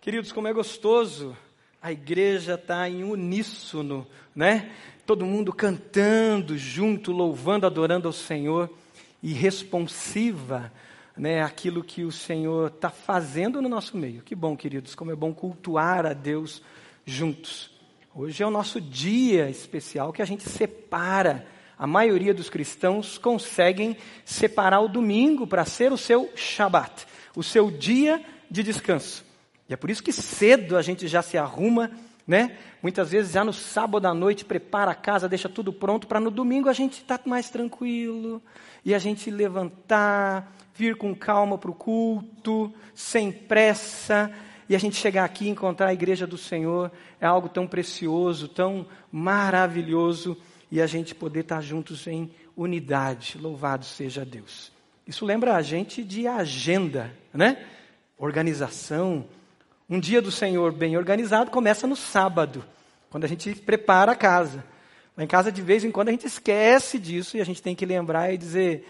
Queridos, como é gostoso, a igreja está em uníssono, né? Todo mundo cantando junto, louvando, adorando ao Senhor e responsiva, né? Aquilo que o Senhor está fazendo no nosso meio. Que bom, queridos, como é bom cultuar a Deus juntos. Hoje é o nosso dia especial que a gente separa. A maioria dos cristãos conseguem separar o domingo para ser o seu Shabat, o seu dia de descanso. E é por isso que cedo a gente já se arruma, né? Muitas vezes já no sábado à noite prepara a casa, deixa tudo pronto para no domingo a gente estar tá mais tranquilo e a gente levantar, vir com calma para o culto, sem pressa, e a gente chegar aqui e encontrar a igreja do Senhor é algo tão precioso, tão maravilhoso, e a gente poder estar tá juntos em unidade. Louvado seja Deus. Isso lembra a gente de agenda, né? Organização, um dia do Senhor bem organizado começa no sábado, quando a gente prepara a casa. Lá em casa, de vez em quando, a gente esquece disso e a gente tem que lembrar e dizer: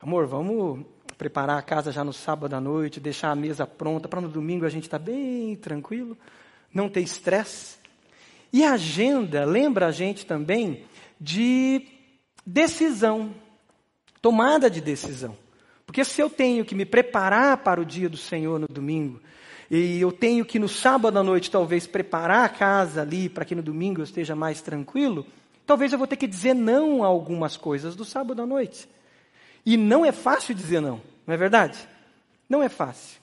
amor, vamos preparar a casa já no sábado à noite, deixar a mesa pronta para no domingo a gente estar tá bem tranquilo, não ter estresse. E a agenda lembra a gente também de decisão, tomada de decisão. Porque se eu tenho que me preparar para o dia do Senhor no domingo, e eu tenho que no sábado à noite talvez preparar a casa ali para que no domingo eu esteja mais tranquilo, talvez eu vou ter que dizer não a algumas coisas do sábado à noite. E não é fácil dizer não, não é verdade? Não é fácil.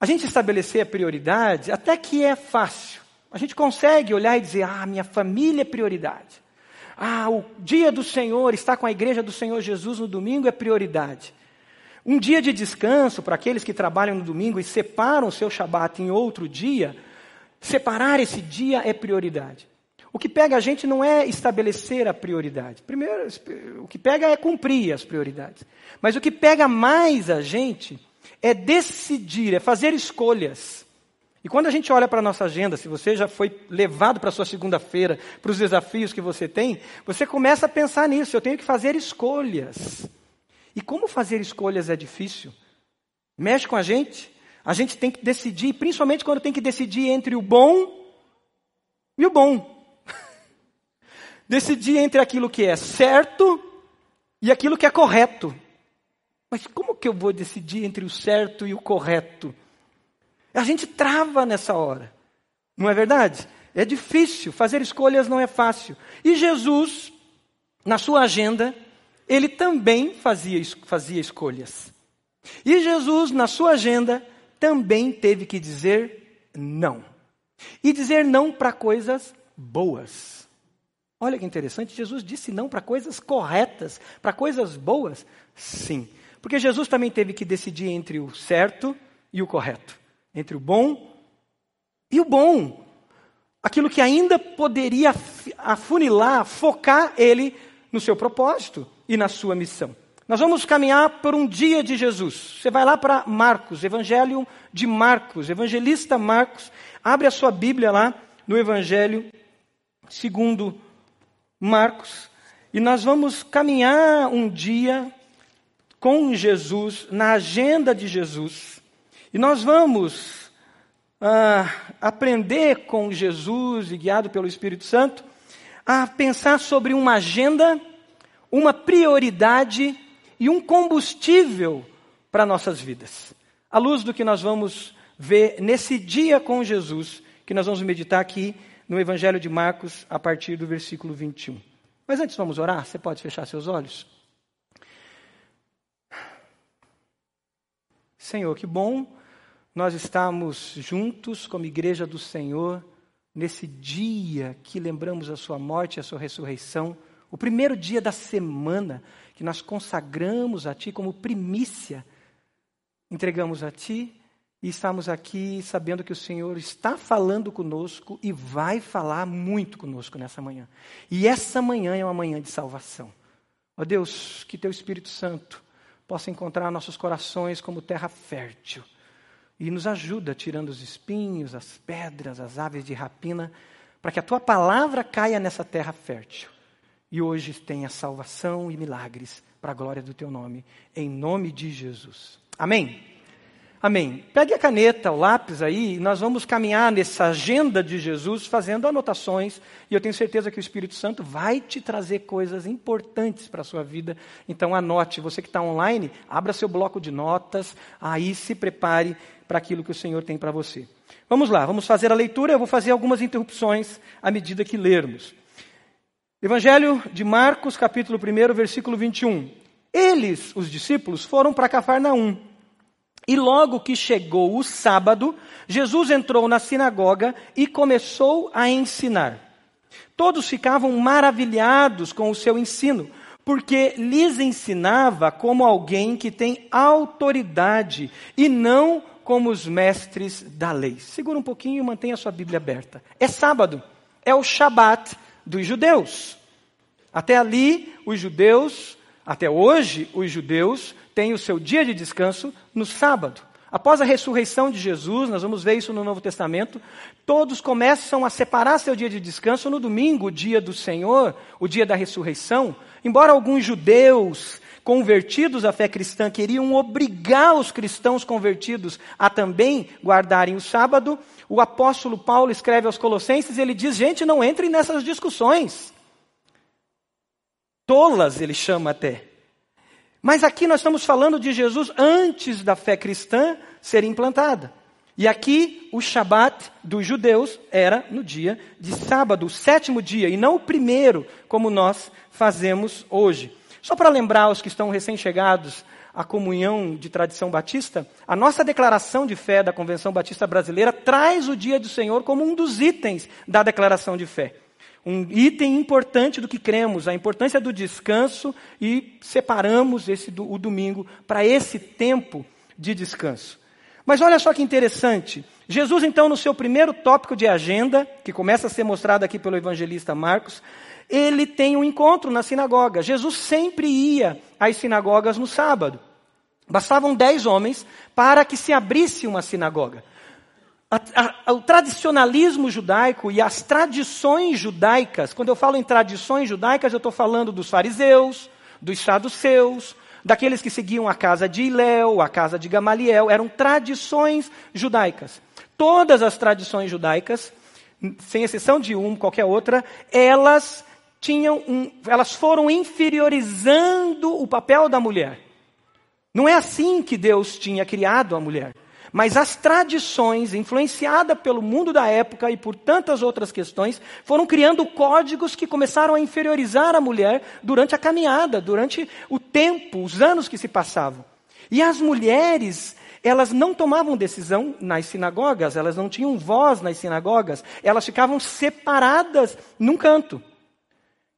A gente estabelecer a prioridade, até que é fácil. A gente consegue olhar e dizer: ah, minha família é prioridade. Ah, o dia do Senhor, estar com a igreja do Senhor Jesus no domingo é prioridade. Um dia de descanso para aqueles que trabalham no domingo e separam o seu Shabat em outro dia, separar esse dia é prioridade. O que pega a gente não é estabelecer a prioridade. Primeiro, o que pega é cumprir as prioridades. Mas o que pega mais a gente é decidir, é fazer escolhas. E quando a gente olha para a nossa agenda, se você já foi levado para a sua segunda-feira, para os desafios que você tem, você começa a pensar nisso. Eu tenho que fazer escolhas. E como fazer escolhas é difícil. Mexe com a gente. A gente tem que decidir, principalmente quando tem que decidir entre o bom e o bom. decidir entre aquilo que é certo e aquilo que é correto. Mas como que eu vou decidir entre o certo e o correto? A gente trava nessa hora. Não é verdade? É difícil, fazer escolhas não é fácil. E Jesus, na sua agenda, ele também fazia, fazia escolhas. E Jesus, na sua agenda, também teve que dizer não. E dizer não para coisas boas. Olha que interessante, Jesus disse não para coisas corretas, para coisas boas. Sim, porque Jesus também teve que decidir entre o certo e o correto, entre o bom e o bom. Aquilo que ainda poderia afunilar, focar ele no seu propósito e na sua missão. Nós vamos caminhar por um dia de Jesus. Você vai lá para Marcos, Evangelho de Marcos, evangelista Marcos. Abre a sua Bíblia lá no Evangelho segundo Marcos. E nós vamos caminhar um dia com Jesus, na agenda de Jesus. E nós vamos ah, aprender com Jesus e guiado pelo Espírito Santo a pensar sobre uma agenda uma prioridade e um combustível para nossas vidas. À luz do que nós vamos ver nesse dia com Jesus, que nós vamos meditar aqui no Evangelho de Marcos, a partir do versículo 21. Mas antes vamos orar? Você pode fechar seus olhos? Senhor, que bom nós estamos juntos como igreja do Senhor nesse dia que lembramos a sua morte e a sua ressurreição o primeiro dia da semana que nós consagramos a Ti como primícia, entregamos a Ti e estamos aqui sabendo que o Senhor está falando conosco e vai falar muito conosco nessa manhã. E essa manhã é uma manhã de salvação. Ó Deus, que Teu Espírito Santo possa encontrar nossos corações como terra fértil e nos ajuda tirando os espinhos, as pedras, as aves de rapina, para que a Tua palavra caia nessa terra fértil e hoje tenha salvação e milagres para a glória do teu nome, em nome de Jesus. Amém? Amém. Pegue a caneta, o lápis aí, nós vamos caminhar nessa agenda de Jesus fazendo anotações, e eu tenho certeza que o Espírito Santo vai te trazer coisas importantes para a sua vida. Então anote, você que está online, abra seu bloco de notas, aí se prepare para aquilo que o Senhor tem para você. Vamos lá, vamos fazer a leitura, eu vou fazer algumas interrupções à medida que lermos. Evangelho de Marcos, capítulo 1, versículo 21. Eles, os discípulos, foram para Cafarnaum. E logo que chegou o sábado, Jesus entrou na sinagoga e começou a ensinar. Todos ficavam maravilhados com o seu ensino, porque lhes ensinava como alguém que tem autoridade e não como os mestres da lei. Segura um pouquinho e mantenha a sua Bíblia aberta. É sábado, é o Shabat dos judeus. Até ali, os judeus, até hoje, os judeus tem o seu dia de descanso no sábado. Após a ressurreição de Jesus, nós vamos ver isso no Novo Testamento, todos começam a separar seu dia de descanso no domingo, o dia do Senhor, o dia da ressurreição. Embora alguns judeus convertidos à fé cristã queriam obrigar os cristãos convertidos a também guardarem o sábado, o apóstolo Paulo escreve aos Colossenses e ele diz: gente, não entrem nessas discussões. Tolas, ele chama até. Mas aqui nós estamos falando de Jesus antes da fé cristã ser implantada. E aqui o Shabat dos judeus era no dia de sábado, o sétimo dia, e não o primeiro, como nós fazemos hoje. Só para lembrar os que estão recém-chegados à comunhão de tradição batista, a nossa declaração de fé da Convenção Batista Brasileira traz o dia do Senhor como um dos itens da declaração de fé um item importante do que cremos, a importância do descanso e separamos esse o domingo para esse tempo de descanso. Mas olha só que interessante. Jesus, então, no seu primeiro tópico de agenda, que começa a ser mostrado aqui pelo evangelista Marcos, ele tem um encontro na sinagoga. Jesus sempre ia às sinagogas no sábado. Bastavam dez homens para que se abrisse uma sinagoga a, a, o tradicionalismo judaico e as tradições judaicas, quando eu falo em tradições judaicas, eu estou falando dos fariseus, dos saduceus, daqueles que seguiam a casa de Iléu, a casa de Gamaliel, eram tradições judaicas. Todas as tradições judaicas, sem exceção de uma, qualquer outra, elas tinham um, elas foram inferiorizando o papel da mulher. Não é assim que Deus tinha criado a mulher. Mas as tradições, influenciadas pelo mundo da época e por tantas outras questões, foram criando códigos que começaram a inferiorizar a mulher durante a caminhada, durante o tempo, os anos que se passavam. E as mulheres, elas não tomavam decisão nas sinagogas, elas não tinham voz nas sinagogas, elas ficavam separadas num canto.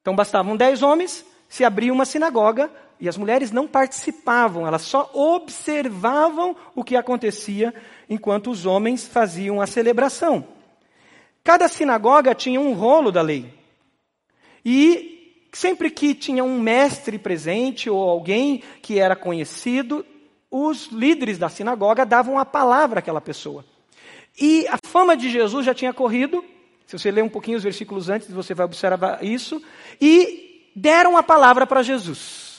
Então bastavam dez homens, se abria uma sinagoga, e as mulheres não participavam, elas só observavam o que acontecia enquanto os homens faziam a celebração. Cada sinagoga tinha um rolo da lei. E sempre que tinha um mestre presente ou alguém que era conhecido, os líderes da sinagoga davam a palavra àquela pessoa. E a fama de Jesus já tinha corrido, se você ler um pouquinho os versículos antes, você vai observar isso, e deram a palavra para Jesus.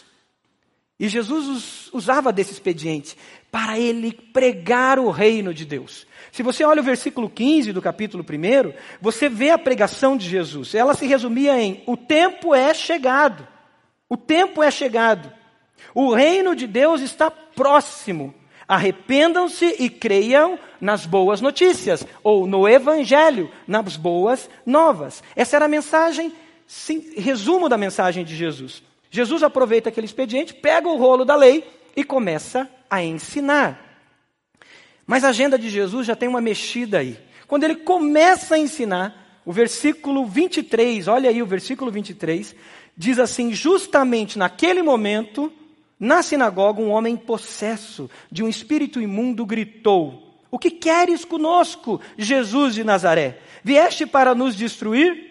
E Jesus usava desse expediente para ele pregar o reino de Deus. Se você olha o versículo 15 do capítulo 1, você vê a pregação de Jesus. Ela se resumia em: o tempo é chegado. O tempo é chegado. O reino de Deus está próximo. Arrependam-se e creiam nas boas notícias, ou no evangelho, nas boas novas. Essa era a mensagem, sim, resumo da mensagem de Jesus. Jesus aproveita aquele expediente, pega o rolo da lei e começa a ensinar. Mas a agenda de Jesus já tem uma mexida aí. Quando ele começa a ensinar, o versículo 23, olha aí o versículo 23, diz assim: justamente naquele momento, na sinagoga, um homem possesso de um espírito imundo gritou: O que queres conosco, Jesus de Nazaré? Vieste para nos destruir?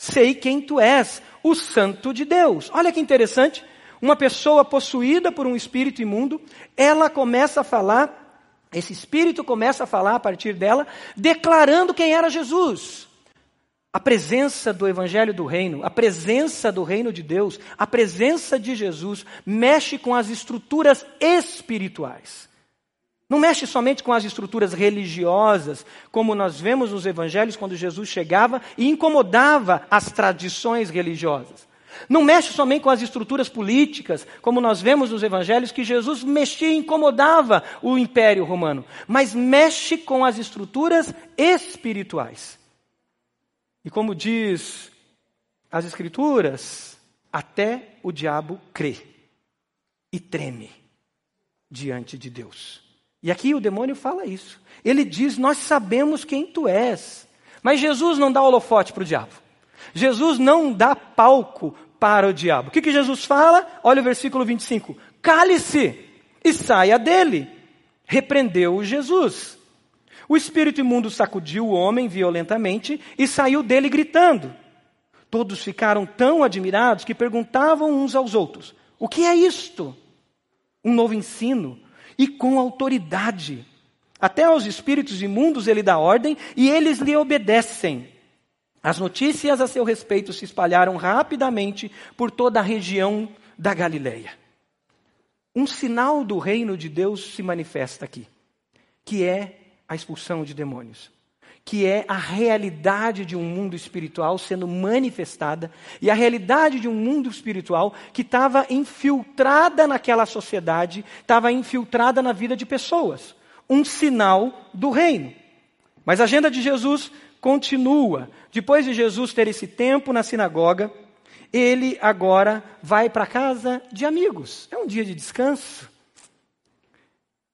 Sei quem tu és, o Santo de Deus. Olha que interessante. Uma pessoa possuída por um espírito imundo, ela começa a falar, esse espírito começa a falar a partir dela, declarando quem era Jesus. A presença do Evangelho do Reino, a presença do Reino de Deus, a presença de Jesus mexe com as estruturas espirituais. Não mexe somente com as estruturas religiosas, como nós vemos nos evangelhos quando Jesus chegava e incomodava as tradições religiosas. Não mexe somente com as estruturas políticas, como nós vemos nos evangelhos que Jesus mexia e incomodava o império romano, mas mexe com as estruturas espirituais. E como diz as escrituras, até o diabo crê e treme diante de Deus. E aqui o demônio fala isso. Ele diz: Nós sabemos quem tu és. Mas Jesus não dá holofote para o diabo. Jesus não dá palco para o diabo. O que, que Jesus fala? Olha o versículo 25: Cale-se e saia dele. Repreendeu Jesus. O espírito imundo sacudiu o homem violentamente e saiu dele gritando. Todos ficaram tão admirados que perguntavam uns aos outros: O que é isto? Um novo ensino e com autoridade. Até aos espíritos imundos ele dá ordem e eles lhe obedecem. As notícias a seu respeito se espalharam rapidamente por toda a região da Galileia. Um sinal do reino de Deus se manifesta aqui, que é a expulsão de demônios, que é a realidade de um mundo espiritual sendo manifestada e a realidade de um mundo espiritual que estava infiltrada naquela sociedade, estava infiltrada na vida de pessoas. Um sinal do reino. Mas a agenda de Jesus continua. Depois de Jesus ter esse tempo na sinagoga, ele agora vai para casa de amigos. É um dia de descanso.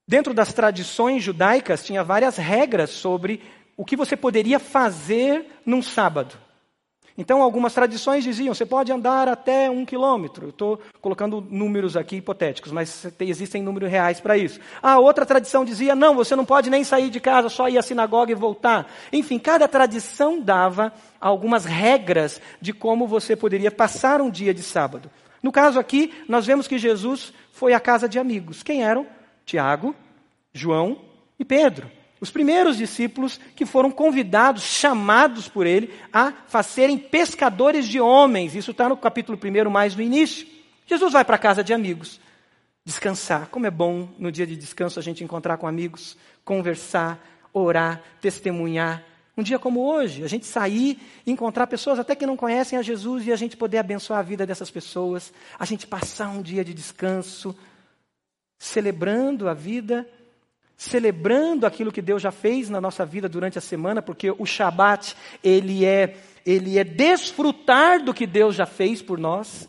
Dentro das tradições judaicas, tinha várias regras sobre o que você poderia fazer num sábado. Então, algumas tradições diziam: você pode andar até um quilômetro. Estou colocando números aqui hipotéticos, mas existem números reais para isso. A outra tradição dizia: não, você não pode nem sair de casa, só ir à sinagoga e voltar. Enfim, cada tradição dava algumas regras de como você poderia passar um dia de sábado. No caso aqui, nós vemos que Jesus foi à casa de amigos. Quem eram? Tiago, João e Pedro. Os primeiros discípulos que foram convidados, chamados por ele, a serem pescadores de homens. Isso está no capítulo 1, mais no início. Jesus vai para casa de amigos, descansar. Como é bom no dia de descanso a gente encontrar com amigos, conversar, orar, testemunhar. Um dia como hoje, a gente sair, encontrar pessoas até que não conhecem a Jesus e a gente poder abençoar a vida dessas pessoas, a gente passar um dia de descanso, celebrando a vida celebrando aquilo que Deus já fez na nossa vida durante a semana, porque o Shabat, ele é, ele é desfrutar do que Deus já fez por nós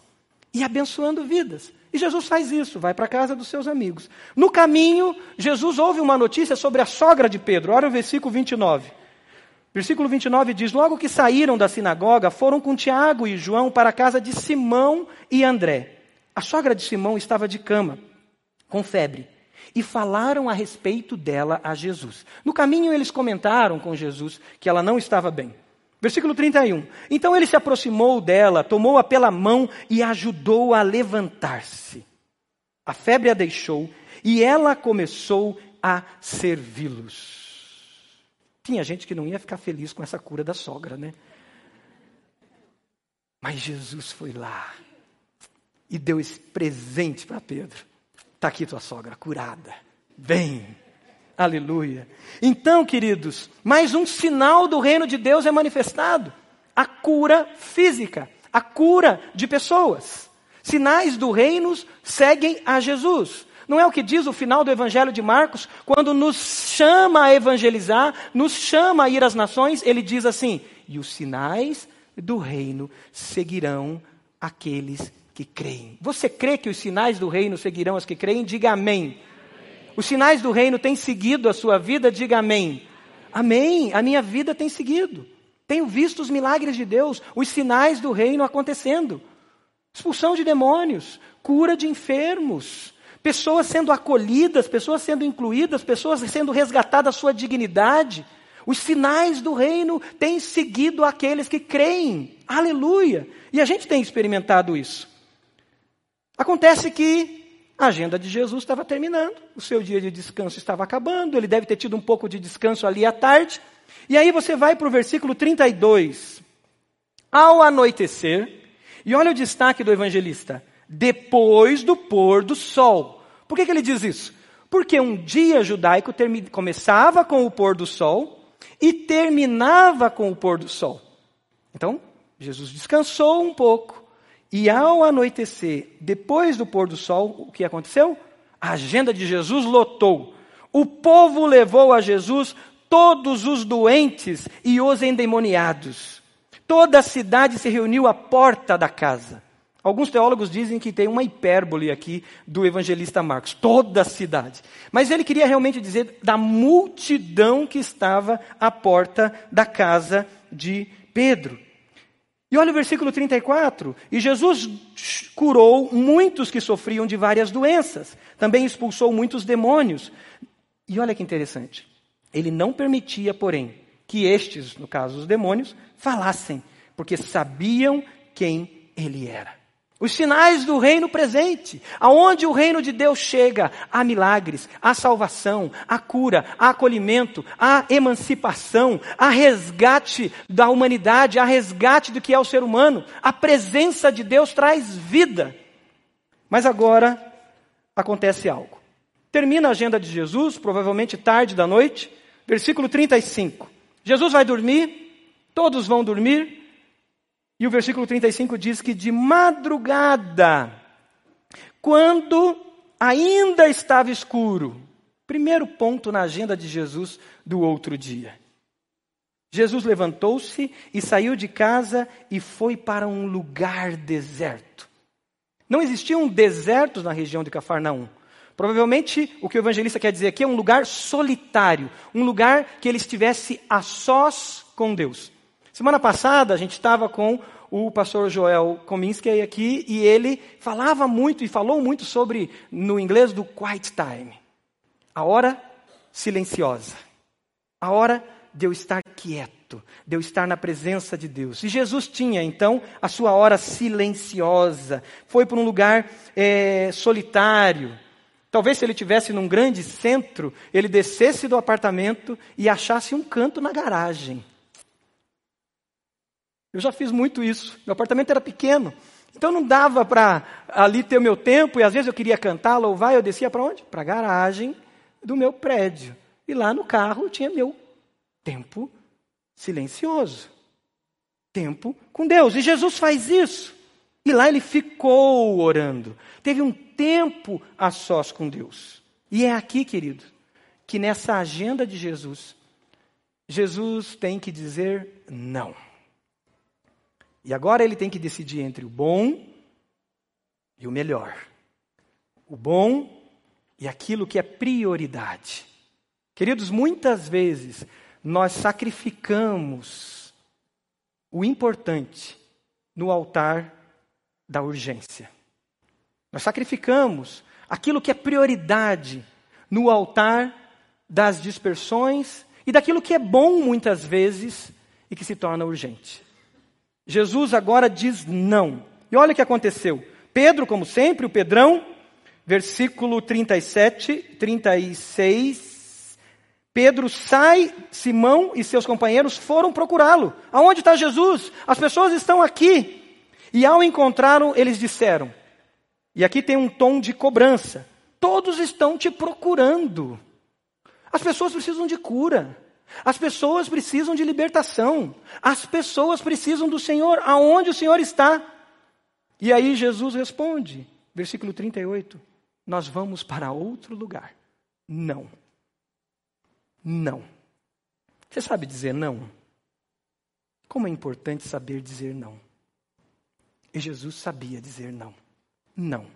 e abençoando vidas. E Jesus faz isso, vai para a casa dos seus amigos. No caminho, Jesus ouve uma notícia sobre a sogra de Pedro. Olha o versículo 29. Versículo 29 diz: Logo que saíram da sinagoga, foram com Tiago e João para a casa de Simão e André. A sogra de Simão estava de cama, com febre e falaram a respeito dela a Jesus. No caminho, eles comentaram com Jesus que ela não estava bem. Versículo 31. Então ele se aproximou dela, tomou-a pela mão e ajudou a levantar-se. A febre a deixou e ela começou a servi-los. Tinha gente que não ia ficar feliz com essa cura da sogra, né? Mas Jesus foi lá e deu esse presente para Pedro. Está aqui tua sogra curada. Vem. Aleluia. Então, queridos, mais um sinal do reino de Deus é manifestado: a cura física, a cura de pessoas. Sinais do reino seguem a Jesus. Não é o que diz o final do Evangelho de Marcos, quando nos chama a evangelizar, nos chama a ir às nações, ele diz assim: e os sinais do reino seguirão aqueles que creem. Você crê que os sinais do reino seguirão as que creem? Diga amém. amém. Os sinais do reino têm seguido a sua vida? Diga amém. amém. A minha vida tem seguido. Tenho visto os milagres de Deus, os sinais do reino acontecendo. Expulsão de demônios, cura de enfermos, pessoas sendo acolhidas, pessoas sendo incluídas, pessoas sendo resgatadas a sua dignidade. Os sinais do reino têm seguido aqueles que creem. Aleluia! E a gente tem experimentado isso. Acontece que a agenda de Jesus estava terminando, o seu dia de descanso estava acabando, ele deve ter tido um pouco de descanso ali à tarde. E aí você vai para o versículo 32. Ao anoitecer, e olha o destaque do evangelista: depois do pôr do sol. Por que, que ele diz isso? Porque um dia judaico começava com o pôr do sol e terminava com o pôr do sol. Então, Jesus descansou um pouco e ao anoitecer, depois do pôr do sol, o que aconteceu? A agenda de Jesus lotou. O povo levou a Jesus todos os doentes e os endemoniados. Toda a cidade se reuniu à porta da casa. Alguns teólogos dizem que tem uma hipérbole aqui do evangelista Marcos, toda a cidade. Mas ele queria realmente dizer da multidão que estava à porta da casa de Pedro. E olha o versículo 34. E Jesus curou muitos que sofriam de várias doenças. Também expulsou muitos demônios. E olha que interessante. Ele não permitia, porém, que estes, no caso os demônios, falassem, porque sabiam quem ele era. Os sinais do reino presente, aonde o reino de Deus chega, há milagres, há salvação, há cura, há acolhimento, há emancipação, há resgate da humanidade, há resgate do que é o ser humano. A presença de Deus traz vida. Mas agora acontece algo. Termina a agenda de Jesus, provavelmente tarde da noite, versículo 35. Jesus vai dormir, todos vão dormir, e o versículo 35 diz que de madrugada, quando ainda estava escuro, primeiro ponto na agenda de Jesus do outro dia. Jesus levantou-se e saiu de casa e foi para um lugar deserto. Não existiam desertos na região de Cafarnaum. Provavelmente o que o evangelista quer dizer aqui é um lugar solitário, um lugar que ele estivesse a sós com Deus. Semana passada a gente estava com o pastor Joel Kominski aqui e ele falava muito e falou muito sobre, no inglês, do quiet time. A hora silenciosa. A hora de eu estar quieto, de eu estar na presença de Deus. E Jesus tinha, então, a sua hora silenciosa. Foi para um lugar é, solitário. Talvez se ele tivesse num grande centro, ele descesse do apartamento e achasse um canto na garagem. Eu já fiz muito isso. Meu apartamento era pequeno. Então não dava para ali ter o meu tempo, e às vezes eu queria cantar, louvar, eu descia para onde? Para a garagem do meu prédio. E lá no carro tinha meu tempo silencioso. Tempo com Deus. E Jesus faz isso. E lá ele ficou orando. Teve um tempo a sós com Deus. E é aqui, querido, que nessa agenda de Jesus, Jesus tem que dizer não. E agora ele tem que decidir entre o bom e o melhor. O bom e aquilo que é prioridade. Queridos, muitas vezes nós sacrificamos o importante no altar da urgência. Nós sacrificamos aquilo que é prioridade no altar das dispersões e daquilo que é bom muitas vezes e que se torna urgente. Jesus agora diz não. E olha o que aconteceu. Pedro, como sempre, o Pedrão, versículo 37, 36. Pedro sai, Simão e seus companheiros foram procurá-lo. Aonde está Jesus? As pessoas estão aqui. E ao encontrá-lo, eles disseram, e aqui tem um tom de cobrança: todos estão te procurando. As pessoas precisam de cura. As pessoas precisam de libertação. As pessoas precisam do Senhor. Aonde o Senhor está? E aí Jesus responde, versículo 38, nós vamos para outro lugar. Não. Não. Você sabe dizer não? Como é importante saber dizer não. E Jesus sabia dizer não. Não.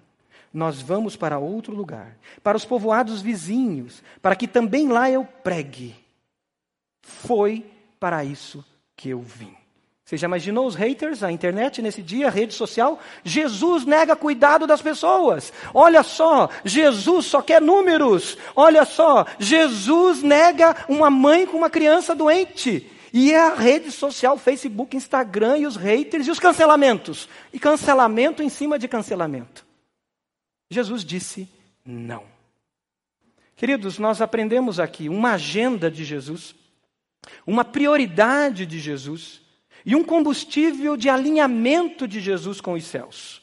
Nós vamos para outro lugar, para os povoados vizinhos, para que também lá eu pregue. Foi para isso que eu vim. Você já imaginou os haters, a internet nesse dia, a rede social? Jesus nega cuidado das pessoas. Olha só, Jesus só quer números. Olha só, Jesus nega uma mãe com uma criança doente. E a rede social, Facebook, Instagram e os haters e os cancelamentos. E cancelamento em cima de cancelamento. Jesus disse não. Queridos, nós aprendemos aqui uma agenda de Jesus uma prioridade de Jesus e um combustível de alinhamento de Jesus com os céus.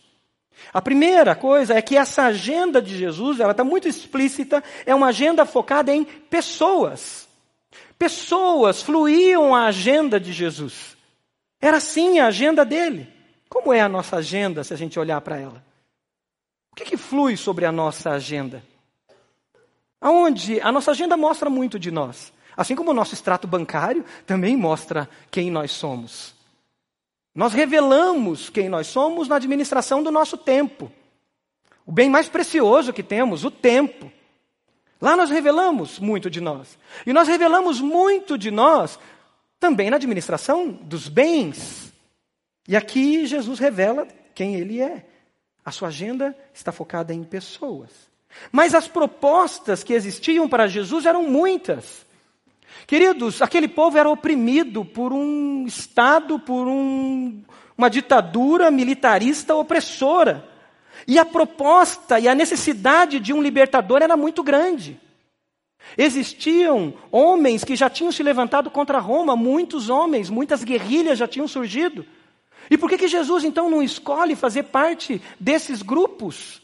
A primeira coisa é que essa agenda de Jesus, ela está muito explícita, é uma agenda focada em pessoas. Pessoas fluíam a agenda de Jesus. Era assim a agenda dele. Como é a nossa agenda se a gente olhar para ela? O que, que flui sobre a nossa agenda? Aonde a nossa agenda mostra muito de nós. Assim como o nosso extrato bancário também mostra quem nós somos. Nós revelamos quem nós somos na administração do nosso tempo. O bem mais precioso que temos, o tempo. Lá nós revelamos muito de nós. E nós revelamos muito de nós também na administração dos bens. E aqui Jesus revela quem ele é. A sua agenda está focada em pessoas. Mas as propostas que existiam para Jesus eram muitas. Queridos, aquele povo era oprimido por um Estado, por um, uma ditadura militarista opressora. E a proposta e a necessidade de um libertador era muito grande. Existiam homens que já tinham se levantado contra Roma, muitos homens, muitas guerrilhas já tinham surgido. E por que, que Jesus então não escolhe fazer parte desses grupos?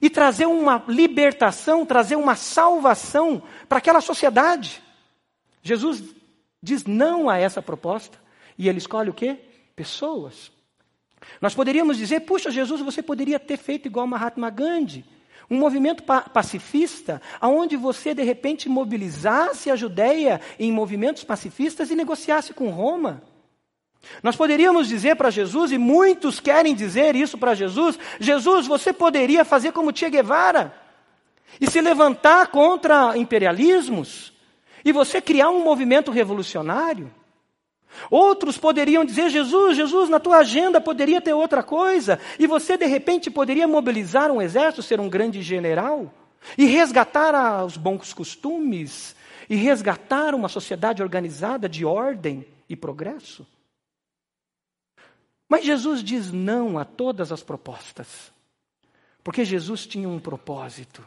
E trazer uma libertação, trazer uma salvação para aquela sociedade? Jesus diz não a essa proposta e ele escolhe o quê? Pessoas. Nós poderíamos dizer, puxa, Jesus, você poderia ter feito igual Mahatma Gandhi, um movimento pa pacifista, aonde você de repente mobilizasse a Judéia em movimentos pacifistas e negociasse com Roma. Nós poderíamos dizer para Jesus, e muitos querem dizer isso para Jesus: Jesus, você poderia fazer como Che Guevara e se levantar contra imperialismos, e você criar um movimento revolucionário. Outros poderiam dizer: Jesus, Jesus, na tua agenda poderia ter outra coisa, e você de repente poderia mobilizar um exército, ser um grande general, e resgatar os bons costumes, e resgatar uma sociedade organizada de ordem e progresso. Mas Jesus diz não a todas as propostas, porque Jesus tinha um propósito.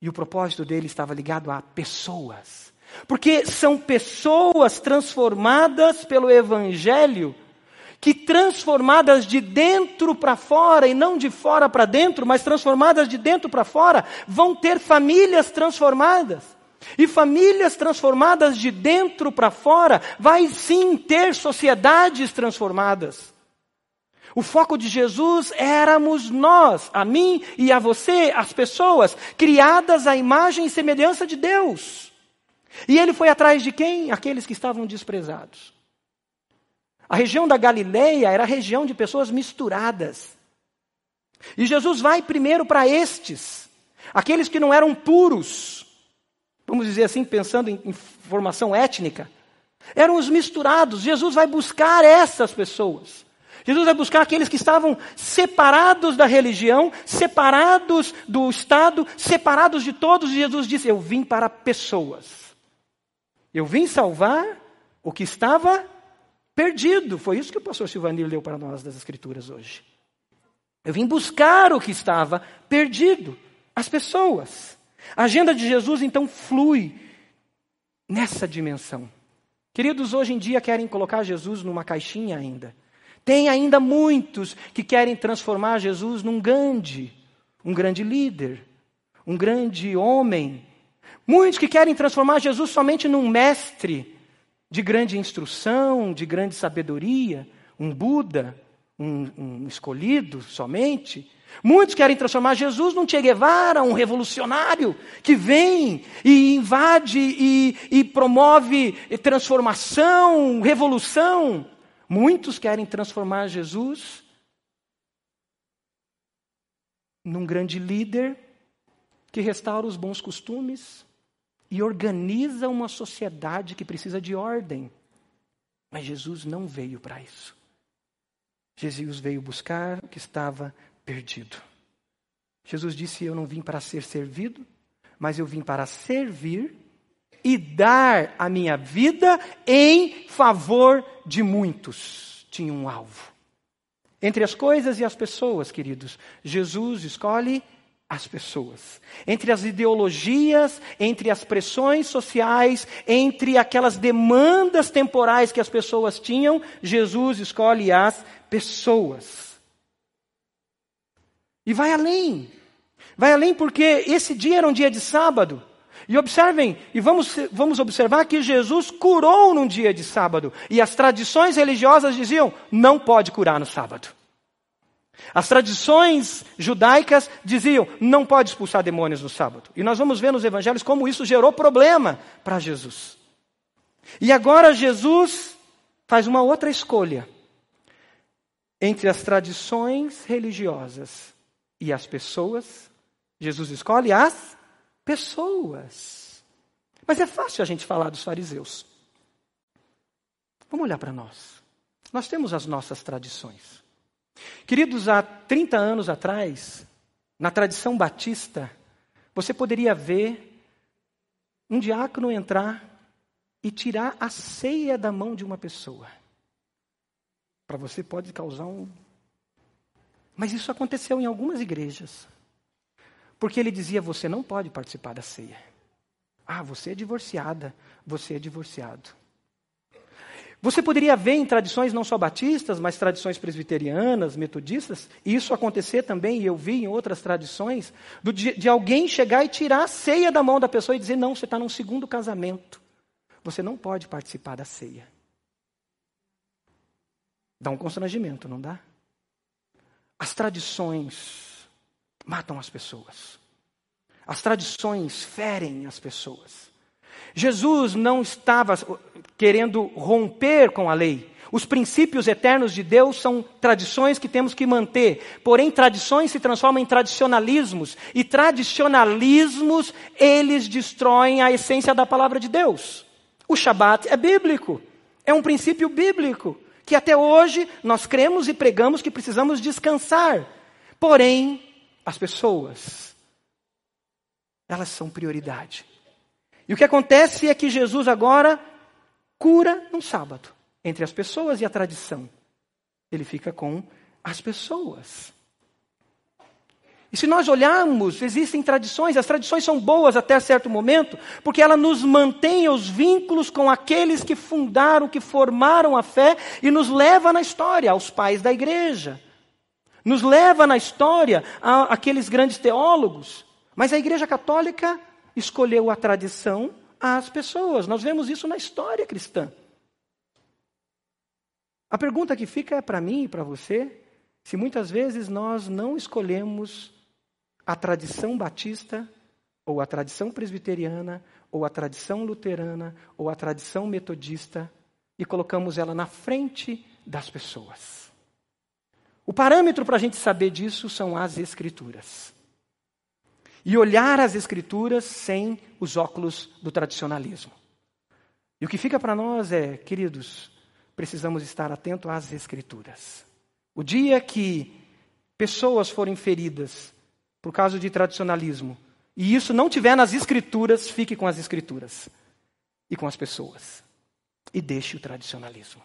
E o propósito dele estava ligado a pessoas. Porque são pessoas transformadas pelo Evangelho, que transformadas de dentro para fora, e não de fora para dentro, mas transformadas de dentro para fora, vão ter famílias transformadas. E famílias transformadas de dentro para fora, vai sim ter sociedades transformadas. O foco de Jesus éramos nós, a mim e a você, as pessoas, criadas à imagem e semelhança de Deus. E ele foi atrás de quem? Aqueles que estavam desprezados. A região da Galileia era a região de pessoas misturadas. E Jesus vai primeiro para estes, aqueles que não eram puros, vamos dizer assim, pensando em, em formação étnica, eram os misturados. Jesus vai buscar essas pessoas. Jesus vai buscar aqueles que estavam separados da religião, separados do Estado, separados de todos. E Jesus disse: Eu vim para pessoas. Eu vim salvar o que estava perdido. Foi isso que o pastor Silvanir leu para nós das Escrituras hoje. Eu vim buscar o que estava perdido, as pessoas. A agenda de Jesus então flui nessa dimensão. Queridos, hoje em dia querem colocar Jesus numa caixinha ainda. Tem ainda muitos que querem transformar Jesus num Gandhi, um grande líder, um grande homem. Muitos que querem transformar Jesus somente num mestre de grande instrução, de grande sabedoria, um Buda, um, um escolhido somente. Muitos querem transformar Jesus num Che Guevara, um revolucionário que vem e invade e, e promove transformação, revolução. Muitos querem transformar Jesus num grande líder que restaura os bons costumes e organiza uma sociedade que precisa de ordem. Mas Jesus não veio para isso. Jesus veio buscar o que estava perdido. Jesus disse: Eu não vim para ser servido, mas eu vim para servir e dar a minha vida em favor de muitos. Tinha um alvo. Entre as coisas e as pessoas, queridos, Jesus escolhe as pessoas. Entre as ideologias, entre as pressões sociais, entre aquelas demandas temporais que as pessoas tinham, Jesus escolhe as pessoas. E vai além. Vai além porque esse dia era um dia de sábado. E observem, e vamos, vamos observar que Jesus curou num dia de sábado. E as tradições religiosas diziam: não pode curar no sábado. As tradições judaicas diziam: não pode expulsar demônios no sábado. E nós vamos ver nos evangelhos como isso gerou problema para Jesus. E agora Jesus faz uma outra escolha entre as tradições religiosas e as pessoas. Jesus escolhe as pessoas. Mas é fácil a gente falar dos fariseus. Vamos olhar para nós. Nós temos as nossas tradições. Queridos, há 30 anos atrás, na tradição batista, você poderia ver um diácono entrar e tirar a ceia da mão de uma pessoa. Para você pode causar um. Mas isso aconteceu em algumas igrejas. Porque ele dizia: você não pode participar da ceia. Ah, você é divorciada, você é divorciado. Você poderia ver em tradições não só batistas, mas tradições presbiterianas, metodistas, e isso acontecer também, e eu vi em outras tradições, de, de alguém chegar e tirar a ceia da mão da pessoa e dizer: não, você está num segundo casamento, você não pode participar da ceia. Dá um constrangimento, não dá? As tradições matam as pessoas. As tradições ferem as pessoas. Jesus não estava querendo romper com a lei. Os princípios eternos de Deus são tradições que temos que manter. Porém, tradições se transformam em tradicionalismos. E tradicionalismos, eles destroem a essência da palavra de Deus. O Shabat é bíblico. É um princípio bíblico. Que até hoje nós cremos e pregamos que precisamos descansar. Porém, as pessoas, elas são prioridade. E o que acontece é que Jesus agora cura no sábado, entre as pessoas e a tradição. Ele fica com as pessoas. E se nós olharmos, existem tradições, as tradições são boas até certo momento, porque ela nos mantém os vínculos com aqueles que fundaram, que formaram a fé e nos leva na história, aos pais da igreja. Nos leva na história a aqueles grandes teólogos. Mas a igreja católica escolheu a tradição às pessoas. Nós vemos isso na história cristã. A pergunta que fica é para mim e para você: se muitas vezes nós não escolhemos a tradição batista, ou a tradição presbiteriana, ou a tradição luterana, ou a tradição metodista, e colocamos ela na frente das pessoas. O parâmetro para a gente saber disso são as Escrituras e olhar as Escrituras sem os óculos do tradicionalismo. E o que fica para nós é, queridos, precisamos estar atentos às Escrituras. O dia que pessoas forem feridas por causa de tradicionalismo, e isso não tiver nas Escrituras, fique com as Escrituras e com as pessoas. E deixe o tradicionalismo.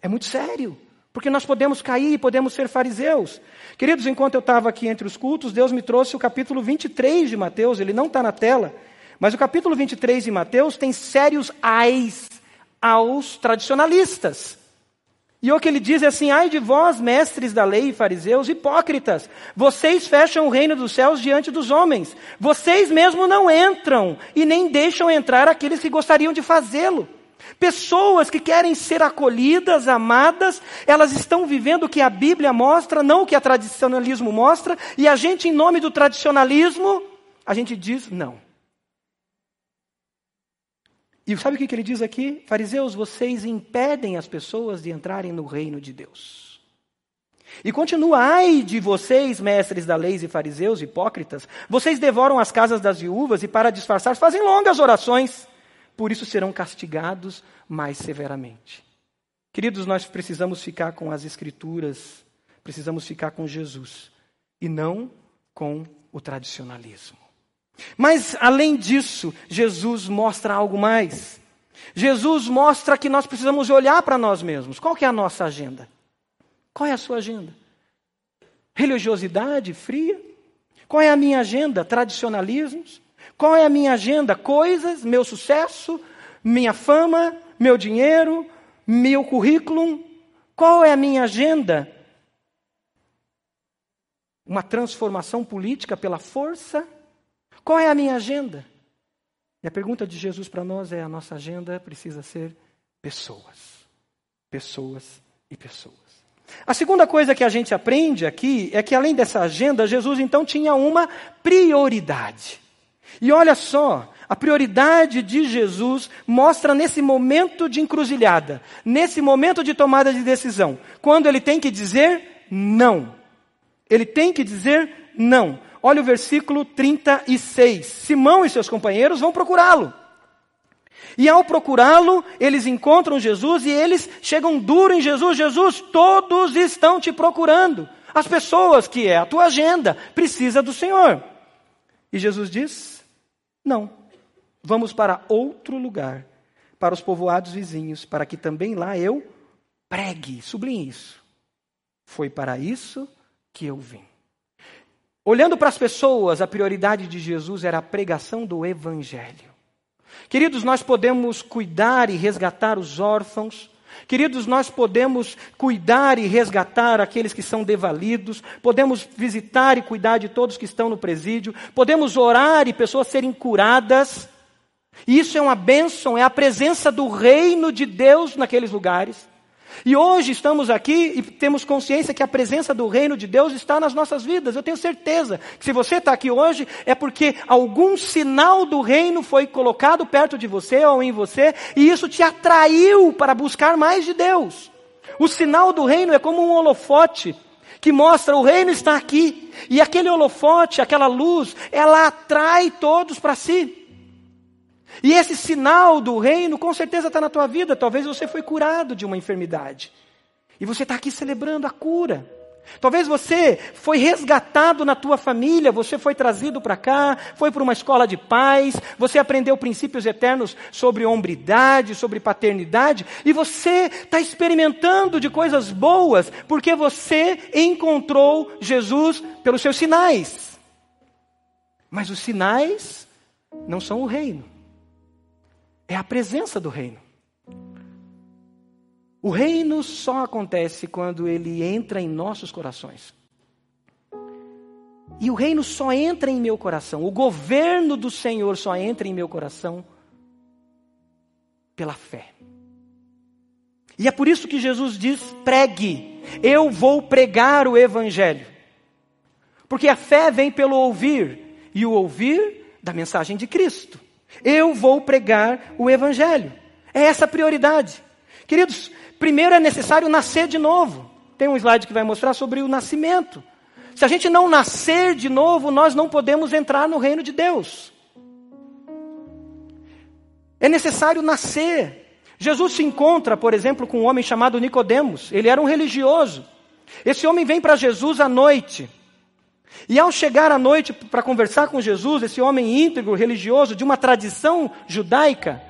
É muito sério. Porque nós podemos cair e podemos ser fariseus. Queridos, enquanto eu estava aqui entre os cultos, Deus me trouxe o capítulo 23 de Mateus, ele não está na tela, mas o capítulo 23 de Mateus tem sérios ais aos tradicionalistas. E o que ele diz é assim: ai de vós, mestres da lei e fariseus, hipócritas, vocês fecham o reino dos céus diante dos homens, vocês mesmo não entram e nem deixam entrar aqueles que gostariam de fazê-lo. Pessoas que querem ser acolhidas, amadas, elas estão vivendo o que a Bíblia mostra, não o que a tradicionalismo mostra, e a gente, em nome do tradicionalismo, a gente diz não. E sabe o que ele diz aqui? Fariseus, vocês impedem as pessoas de entrarem no reino de Deus. E continua, ai de vocês, mestres da lei e fariseus, hipócritas, vocês devoram as casas das viúvas e para disfarçar fazem longas orações por isso serão castigados mais severamente. Queridos, nós precisamos ficar com as Escrituras, precisamos ficar com Jesus e não com o tradicionalismo. Mas, além disso, Jesus mostra algo mais. Jesus mostra que nós precisamos olhar para nós mesmos. Qual é a nossa agenda? Qual é a sua agenda? Religiosidade fria? Qual é a minha agenda? Tradicionalismos? Qual é a minha agenda? Coisas, meu sucesso, minha fama, meu dinheiro, meu currículo. Qual é a minha agenda? uma transformação política pela força? Qual é a minha agenda? E a pergunta de Jesus para nós é: a nossa agenda precisa ser pessoas. Pessoas e pessoas. A segunda coisa que a gente aprende aqui é que, além dessa agenda, Jesus então tinha uma prioridade. E olha só, a prioridade de Jesus mostra nesse momento de encruzilhada, nesse momento de tomada de decisão, quando ele tem que dizer não. Ele tem que dizer não. Olha o versículo 36. Simão e seus companheiros vão procurá-lo. E ao procurá-lo, eles encontram Jesus e eles chegam duro em Jesus. Jesus, todos estão te procurando. As pessoas, que é a tua agenda, precisa do Senhor. E Jesus diz: Não, vamos para outro lugar, para os povoados vizinhos, para que também lá eu pregue. Sublinhe isso. Foi para isso que eu vim. Olhando para as pessoas, a prioridade de Jesus era a pregação do Evangelho. Queridos, nós podemos cuidar e resgatar os órfãos. Queridos, nós podemos cuidar e resgatar aqueles que são devalidos, podemos visitar e cuidar de todos que estão no presídio, podemos orar e pessoas serem curadas. Isso é uma bênção, é a presença do reino de Deus naqueles lugares. E hoje estamos aqui e temos consciência que a presença do reino de Deus está nas nossas vidas. Eu tenho certeza que se você está aqui hoje é porque algum sinal do reino foi colocado perto de você ou em você e isso te atraiu para buscar mais de Deus. O sinal do reino é como um holofote que mostra o reino está aqui e aquele holofote, aquela luz, ela atrai todos para si. E esse sinal do reino com certeza está na tua vida. Talvez você foi curado de uma enfermidade. E você está aqui celebrando a cura. Talvez você foi resgatado na tua família, você foi trazido para cá, foi para uma escola de paz, você aprendeu princípios eternos sobre hombridade, sobre paternidade, e você está experimentando de coisas boas, porque você encontrou Jesus pelos seus sinais. Mas os sinais não são o reino é a presença do reino. O reino só acontece quando ele entra em nossos corações. E o reino só entra em meu coração, o governo do Senhor só entra em meu coração pela fé. E é por isso que Jesus diz: pregue, eu vou pregar o Evangelho. Porque a fé vem pelo ouvir, e o ouvir da mensagem de Cristo. Eu vou pregar o Evangelho. É essa a prioridade. Queridos, primeiro é necessário nascer de novo. Tem um slide que vai mostrar sobre o nascimento. Se a gente não nascer de novo, nós não podemos entrar no reino de Deus. É necessário nascer. Jesus se encontra, por exemplo, com um homem chamado Nicodemos. Ele era um religioso. Esse homem vem para Jesus à noite. E ao chegar à noite para conversar com Jesus, esse homem íntegro, religioso, de uma tradição judaica,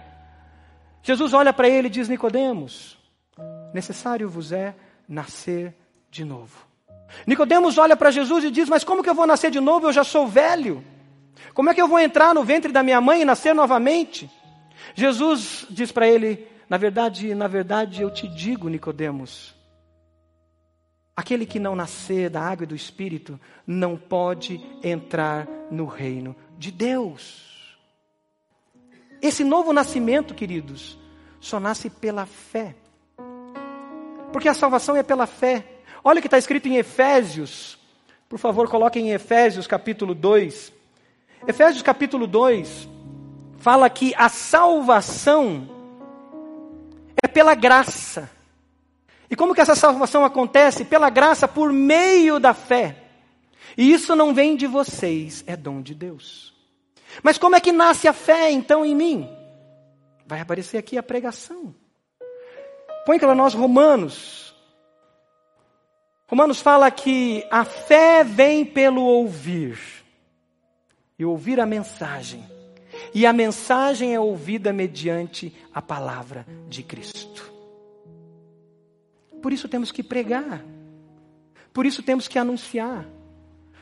Jesus olha para ele e diz: Nicodemos, necessário vos é nascer de novo. Nicodemos olha para Jesus e diz: Mas como que eu vou nascer de novo? Eu já sou velho. Como é que eu vou entrar no ventre da minha mãe e nascer novamente? Jesus diz para ele: Na verdade, na verdade, eu te digo, Nicodemos, Aquele que não nascer da água e do espírito não pode entrar no reino de Deus. Esse novo nascimento, queridos, só nasce pela fé. Porque a salvação é pela fé. Olha o que está escrito em Efésios. Por favor, coloquem em Efésios capítulo 2. Efésios capítulo 2 fala que a salvação é pela graça. E como que essa salvação acontece? Pela graça, por meio da fé. E isso não vem de vocês, é dom de Deus. Mas como é que nasce a fé então em mim? Vai aparecer aqui a pregação. Põe para nós Romanos. Romanos fala que a fé vem pelo ouvir. E ouvir a mensagem. E a mensagem é ouvida mediante a palavra de Cristo. Por isso temos que pregar. Por isso temos que anunciar.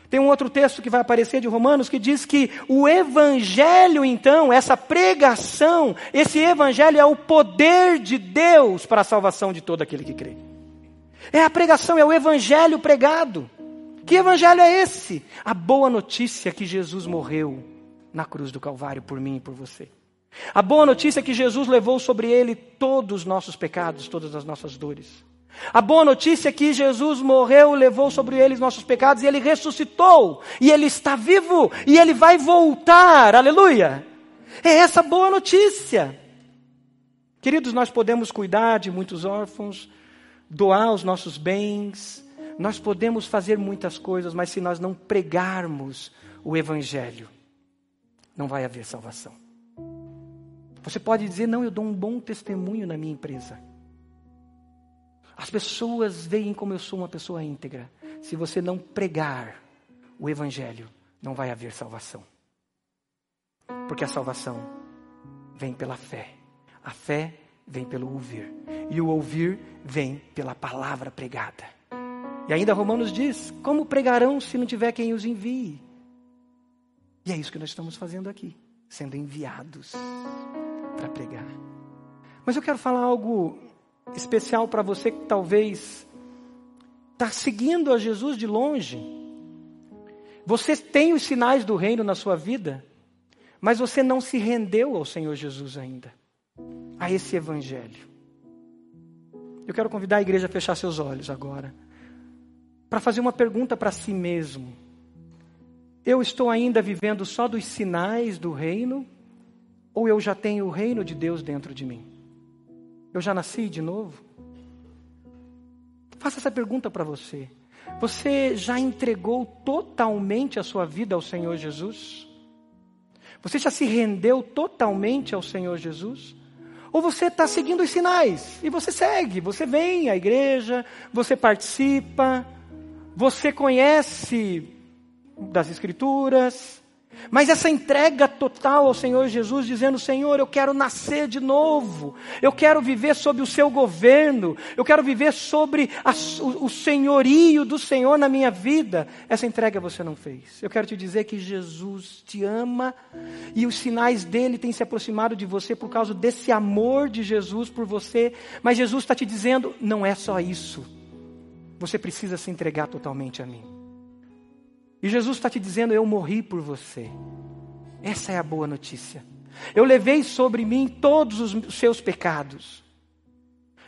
Tem um outro texto que vai aparecer de Romanos que diz que o evangelho, então, essa pregação, esse evangelho é o poder de Deus para a salvação de todo aquele que crê. É a pregação, é o evangelho pregado. Que evangelho é esse? A boa notícia que Jesus morreu na cruz do Calvário por mim e por você. A boa notícia é que Jesus levou sobre ele todos os nossos pecados, todas as nossas dores. A boa notícia é que Jesus morreu, levou sobre ele os nossos pecados e ele ressuscitou. E ele está vivo e ele vai voltar. Aleluia! É essa boa notícia. Queridos, nós podemos cuidar de muitos órfãos, doar os nossos bens, nós podemos fazer muitas coisas, mas se nós não pregarmos o Evangelho, não vai haver salvação. Você pode dizer, não, eu dou um bom testemunho na minha empresa. As pessoas veem como eu sou uma pessoa íntegra. Se você não pregar o Evangelho, não vai haver salvação. Porque a salvação vem pela fé. A fé vem pelo ouvir. E o ouvir vem pela palavra pregada. E ainda Romanos diz: Como pregarão se não tiver quem os envie? E é isso que nós estamos fazendo aqui, sendo enviados para pregar. Mas eu quero falar algo especial para você que talvez está seguindo a Jesus de longe. Você tem os sinais do reino na sua vida, mas você não se rendeu ao Senhor Jesus ainda, a esse evangelho. Eu quero convidar a igreja a fechar seus olhos agora para fazer uma pergunta para si mesmo. Eu estou ainda vivendo só dos sinais do reino? Ou eu já tenho o reino de Deus dentro de mim? Eu já nasci de novo? Faça essa pergunta para você. Você já entregou totalmente a sua vida ao Senhor Jesus? Você já se rendeu totalmente ao Senhor Jesus? Ou você está seguindo os sinais e você segue, você vem à igreja, você participa, você conhece das Escrituras, mas essa entrega total ao Senhor Jesus, dizendo: Senhor, eu quero nascer de novo, eu quero viver sob o seu governo, eu quero viver sobre a, o, o senhorio do Senhor na minha vida. Essa entrega você não fez. Eu quero te dizer que Jesus te ama e os sinais dele têm se aproximado de você por causa desse amor de Jesus por você. Mas Jesus está te dizendo: não é só isso. Você precisa se entregar totalmente a mim. E Jesus está te dizendo: Eu morri por você. Essa é a boa notícia. Eu levei sobre mim todos os seus pecados.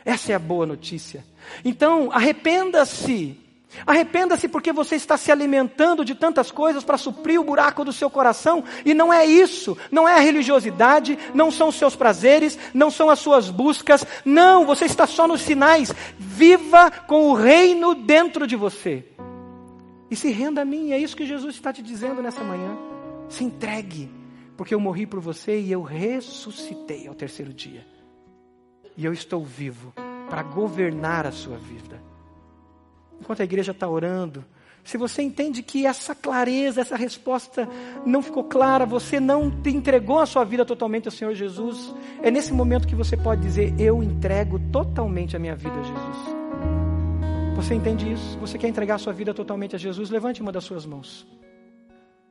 Essa é a boa notícia. Então, arrependa-se Arrependa-se porque você está se alimentando de tantas coisas para suprir o buraco do seu coração, e não é isso, não é a religiosidade, não são os seus prazeres, não são as suas buscas, não, você está só nos sinais. Viva com o reino dentro de você. E se renda a mim, é isso que Jesus está te dizendo nessa manhã. Se entregue, porque eu morri por você e eu ressuscitei ao terceiro dia. E eu estou vivo para governar a sua vida enquanto a igreja está orando, se você entende que essa clareza, essa resposta não ficou clara, você não entregou a sua vida totalmente ao Senhor Jesus, é nesse momento que você pode dizer: Eu entrego totalmente a minha vida a Jesus. Você entende isso? Você quer entregar a sua vida totalmente a Jesus? Levante uma das suas mãos,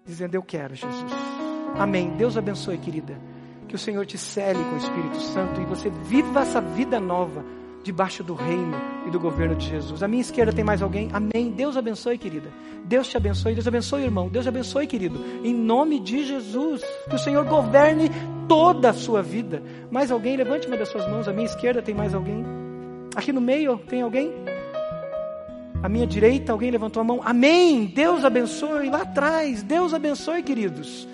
dizendo: Eu quero, Jesus. Amém. Deus abençoe, querida. Que o Senhor te cele com o Espírito Santo e você viva essa vida nova debaixo do reino e do governo de Jesus. À minha esquerda tem mais alguém? Amém. Deus abençoe, querida. Deus te abençoe. Deus abençoe, irmão. Deus abençoe, querido. Em nome de Jesus. Que o Senhor governe toda a sua vida. Mais alguém? Levante uma das suas mãos. À minha esquerda tem mais alguém? Aqui no meio tem alguém? À minha direita, alguém levantou a mão. Amém. Deus abençoe. Lá atrás, Deus abençoe, queridos.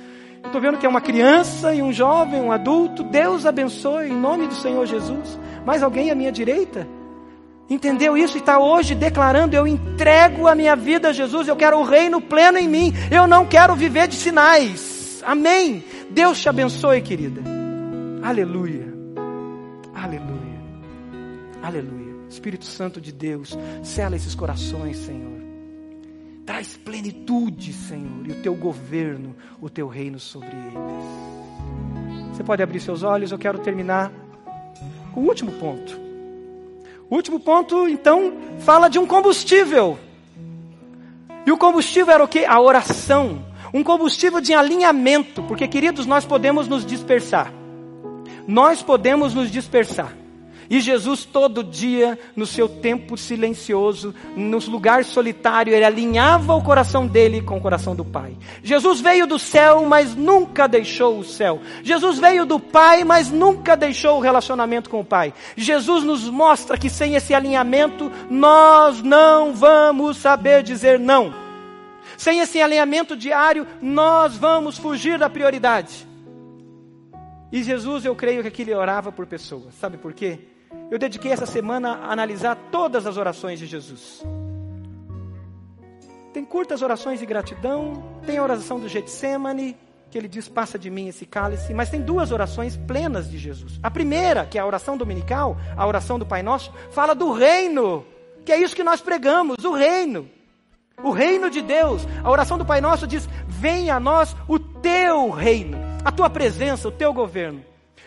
Estou vendo que é uma criança e um jovem, um adulto. Deus abençoe em nome do Senhor Jesus. Mais alguém à minha direita? Entendeu isso e está hoje declarando: Eu entrego a minha vida a Jesus, eu quero o reino pleno em mim, eu não quero viver de sinais. Amém. Deus te abençoe, querida. Aleluia. Aleluia. Aleluia. Espírito Santo de Deus, sela esses corações, Senhor. Traz plenitude, Senhor, e o teu governo, o teu reino sobre eles. Você pode abrir seus olhos, eu quero terminar com o último ponto. O último ponto, então, fala de um combustível. E o combustível era o que? A oração. Um combustível de alinhamento, porque, queridos, nós podemos nos dispersar. Nós podemos nos dispersar. E Jesus, todo dia, no seu tempo silencioso, no lugar solitário, ele alinhava o coração dele com o coração do Pai. Jesus veio do céu, mas nunca deixou o céu. Jesus veio do Pai, mas nunca deixou o relacionamento com o Pai. Jesus nos mostra que sem esse alinhamento, nós não vamos saber dizer não. Sem esse alinhamento diário, nós vamos fugir da prioridade. E Jesus, eu creio que aqui ele orava por pessoas. Sabe por quê? Eu dediquei essa semana a analisar todas as orações de Jesus. Tem curtas orações de gratidão, tem a oração do Getsemane, que ele diz: Passa de mim esse cálice, mas tem duas orações plenas de Jesus. A primeira, que é a oração dominical, a oração do Pai Nosso, fala do reino, que é isso que nós pregamos, o reino. O reino de Deus. A oração do Pai Nosso diz: Venha a nós o teu reino, a tua presença, o teu governo.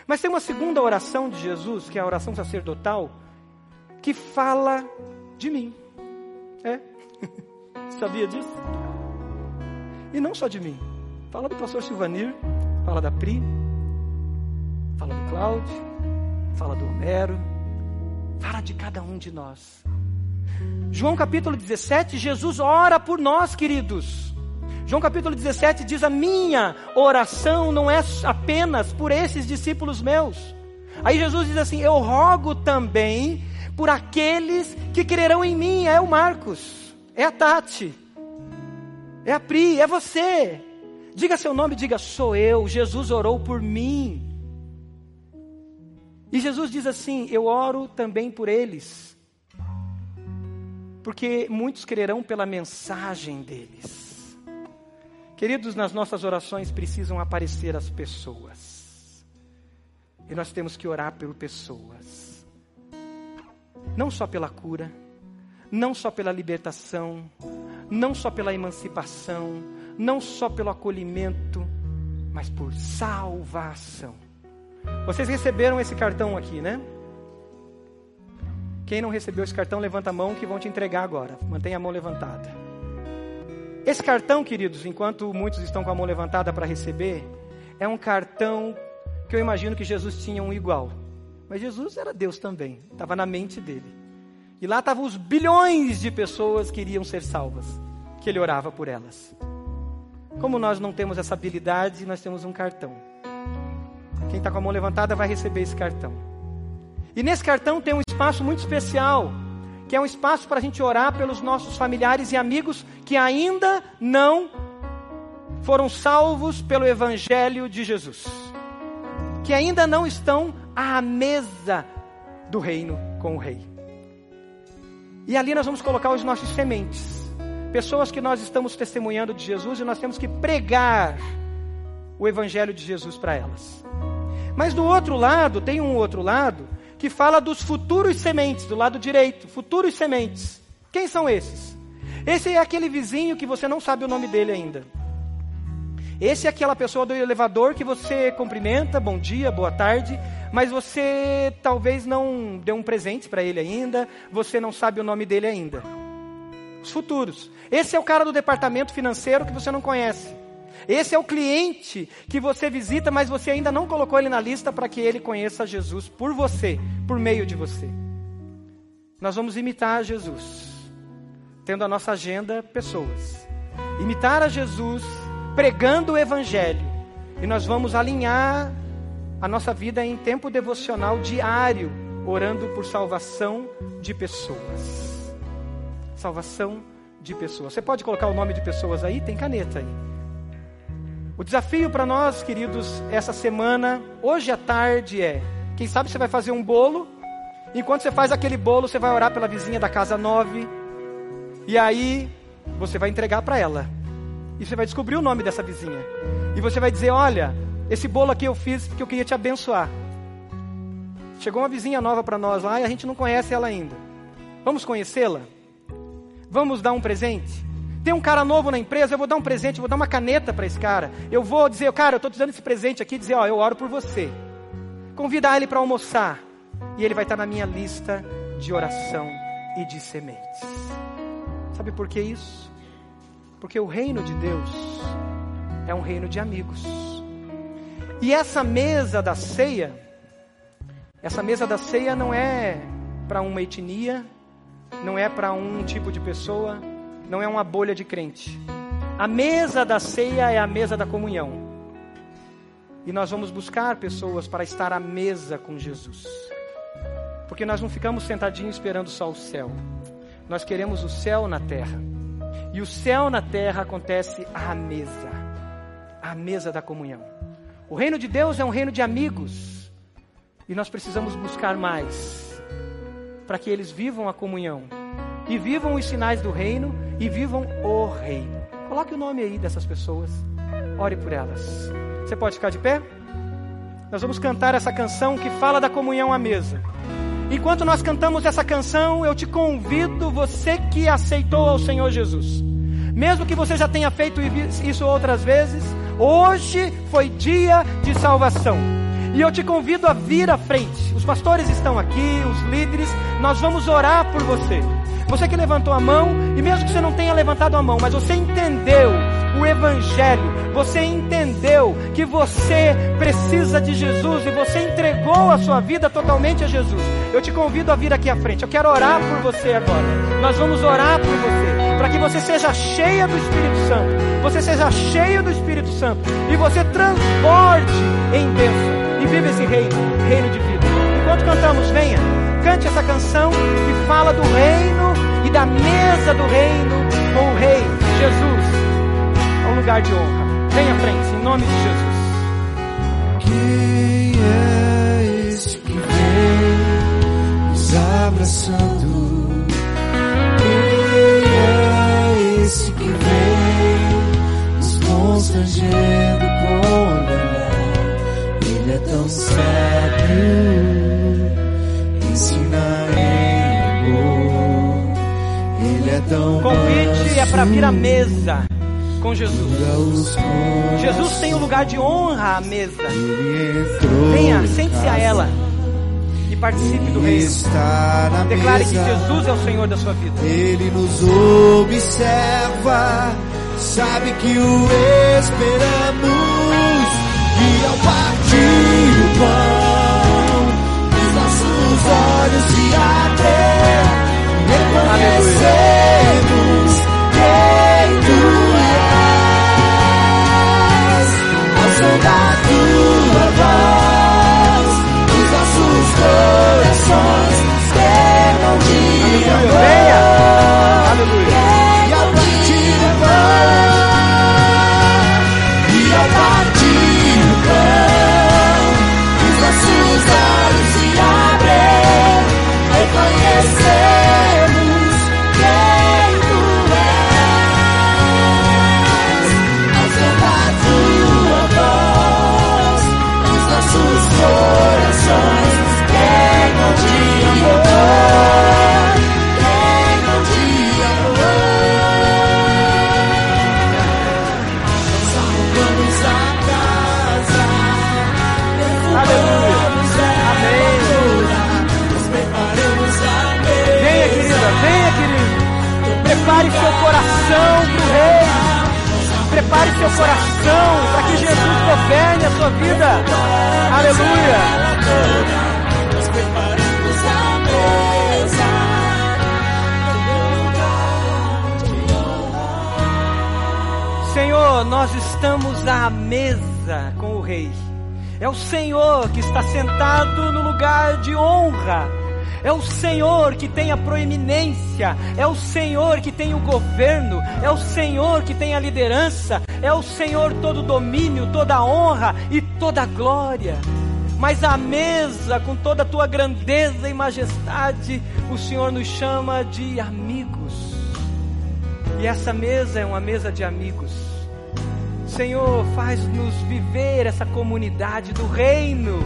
Mas tem uma segunda oração de Jesus, que é a oração sacerdotal, que fala de mim. É? Sabia disso? E não só de mim. Fala do pastor Silvanir, fala da Pri, fala do Cláudio, fala do Homero, fala de cada um de nós. João capítulo 17, Jesus ora por nós, queridos. João capítulo 17 diz: A minha oração não é apenas por esses discípulos meus. Aí Jesus diz assim: Eu rogo também por aqueles que crerão em mim. É o Marcos, é a Tati, é a Pri, é você. Diga seu nome, diga: Sou eu. Jesus orou por mim. E Jesus diz assim: Eu oro também por eles, porque muitos crerão pela mensagem deles. Queridos, nas nossas orações precisam aparecer as pessoas. E nós temos que orar por pessoas. Não só pela cura, não só pela libertação, não só pela emancipação, não só pelo acolhimento, mas por salvação. Vocês receberam esse cartão aqui, né? Quem não recebeu esse cartão, levanta a mão que vão te entregar agora. Mantenha a mão levantada. Esse cartão, queridos, enquanto muitos estão com a mão levantada para receber, é um cartão que eu imagino que Jesus tinha um igual. Mas Jesus era Deus também, estava na mente dele. E lá estavam os bilhões de pessoas que iriam ser salvas, que ele orava por elas. Como nós não temos essa habilidade, nós temos um cartão. Quem está com a mão levantada vai receber esse cartão. E nesse cartão tem um espaço muito especial que é um espaço para a gente orar pelos nossos familiares e amigos que ainda não foram salvos pelo Evangelho de Jesus, que ainda não estão à mesa do reino com o Rei. E ali nós vamos colocar os nossos sementes, pessoas que nós estamos testemunhando de Jesus e nós temos que pregar o Evangelho de Jesus para elas. Mas do outro lado, tem um outro lado, que fala dos futuros sementes, do lado direito, futuros sementes. Quem são esses? Esse é aquele vizinho que você não sabe o nome dele ainda. Esse é aquela pessoa do elevador que você cumprimenta, bom dia, boa tarde, mas você talvez não deu um presente para ele ainda, você não sabe o nome dele ainda. Os futuros. Esse é o cara do departamento financeiro que você não conhece. Esse é o cliente que você visita, mas você ainda não colocou ele na lista para que ele conheça Jesus por você, por meio de você. Nós vamos imitar Jesus, tendo a nossa agenda pessoas. Imitar a Jesus pregando o Evangelho. E nós vamos alinhar a nossa vida em tempo devocional diário, orando por salvação de pessoas. Salvação de pessoas. Você pode colocar o nome de pessoas aí? Tem caneta aí. O desafio para nós, queridos, essa semana, hoje à tarde é: quem sabe você vai fazer um bolo, enquanto você faz aquele bolo, você vai orar pela vizinha da casa 9, e aí você vai entregar para ela. E você vai descobrir o nome dessa vizinha. E você vai dizer: Olha, esse bolo aqui eu fiz porque eu queria te abençoar. Chegou uma vizinha nova para nós lá e a gente não conhece ela ainda. Vamos conhecê-la? Vamos dar um presente? Tem um cara novo na empresa, eu vou dar um presente, vou dar uma caneta para esse cara. Eu vou dizer, cara, eu estou te dando esse presente aqui, dizer, ó, eu oro por você. Convidar ele para almoçar. E ele vai estar na minha lista de oração e de sementes. Sabe por que isso? Porque o reino de Deus é um reino de amigos. E essa mesa da ceia Essa mesa da ceia não é para uma etnia, não é para um tipo de pessoa, não é uma bolha de crente. A mesa da ceia é a mesa da comunhão. E nós vamos buscar pessoas para estar à mesa com Jesus. Porque nós não ficamos sentadinhos esperando só o céu. Nós queremos o céu na terra. E o céu na terra acontece à mesa à mesa da comunhão. O reino de Deus é um reino de amigos. E nós precisamos buscar mais para que eles vivam a comunhão e vivam os sinais do reino e vivam o reino. Coloque o nome aí dessas pessoas. Ore por elas. Você pode ficar de pé? Nós vamos cantar essa canção que fala da comunhão à mesa. Enquanto nós cantamos essa canção, eu te convido, você que aceitou ao Senhor Jesus, mesmo que você já tenha feito isso outras vezes, hoje foi dia de salvação. E eu te convido a vir à frente. Os pastores estão aqui, os líderes, nós vamos orar por você. Você que levantou a mão, e mesmo que você não tenha levantado a mão, mas você entendeu o Evangelho, você entendeu que você precisa de Jesus e você entregou a sua vida totalmente a Jesus. Eu te convido a vir aqui à frente. Eu quero orar por você agora. Nós vamos orar por você, para que você seja cheia do Espírito Santo. Você seja cheio do Espírito Santo e você transborde em bênção e viva esse reino, reino de vida. Enquanto cantamos, venha cante essa canção que fala do reino e da mesa do reino com o rei Jesus ao lugar de honra. Venha à frente, em nome de Jesus. Quem é esse que vem nos abraçando? Quem é esse que vem nos constrangendo com olhar? Ele é tão sábio. O convite é para vir à mesa com Jesus. Jesus tem um lugar de honra à mesa. Venha, sente-se a ela e participe do reino. Declare que Jesus é o Senhor da sua vida. Ele nos observa, sabe que o esperamos e ao partir o pão, os nossos olhos se abrem. Reconhecemos quem tu és. Ao som da tua voz, os nossos corações queimam de amor. Nossos olhos proeminência. É o Senhor que tem o governo. É o Senhor que tem a liderança. É o Senhor todo domínio, toda honra e toda glória. Mas à mesa, com toda a tua grandeza e majestade, o Senhor nos chama de amigos. E essa mesa é uma mesa de amigos. Senhor, faz-nos viver essa comunidade do reino.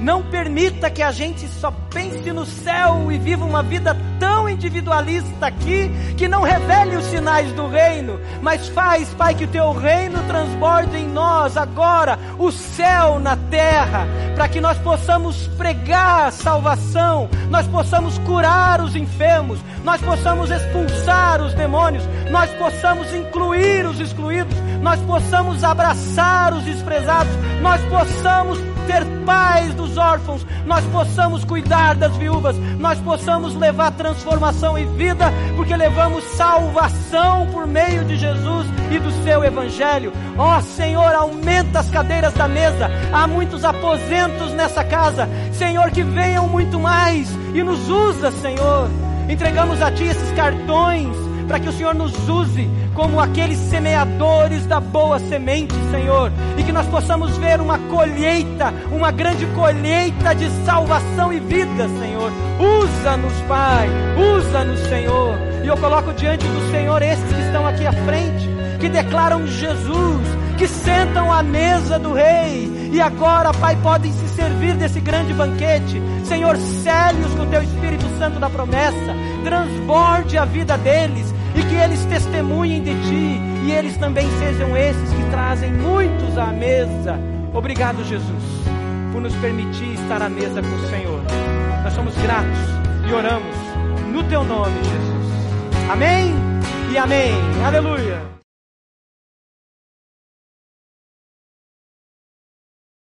Não permita que a gente só pense no céu e viva uma vida individualista aqui que não revele os sinais do reino, mas faz, Pai, que o teu reino transborde em nós agora o céu na terra, para que nós possamos pregar salvação, nós possamos curar os enfermos, nós possamos expulsar os demônios, nós possamos incluir os excluídos, nós possamos abraçar os desprezados, nós possamos ter paz dos órfãos, nós possamos cuidar das viúvas, nós possamos levar transformação e vida, porque levamos salvação por meio de Jesus e do seu Evangelho. Ó oh, Senhor, aumenta as cadeiras da mesa, há muitos aposentos nessa casa, Senhor, que venham muito mais e nos usa, Senhor. Entregamos a Ti esses cartões para que o Senhor nos use como aqueles semeadores da boa semente, Senhor, e que nós possamos ver uma colheita, uma grande colheita de salvação e vida, Senhor. Usa-nos, Pai, usa-nos, Senhor. E eu coloco diante do Senhor esses que estão aqui à frente, que declaram Jesus, que sentam à mesa do Rei e agora, Pai, podem se servir desse grande banquete. Senhor, cele-os com teu Espírito Santo da promessa, transborde a vida deles e que eles testemunhem de ti e eles também sejam esses que trazem muitos à mesa. Obrigado, Jesus, por nos permitir estar à mesa com o Senhor. Nós somos gratos e oramos no teu nome, Jesus. Amém e amém. Aleluia.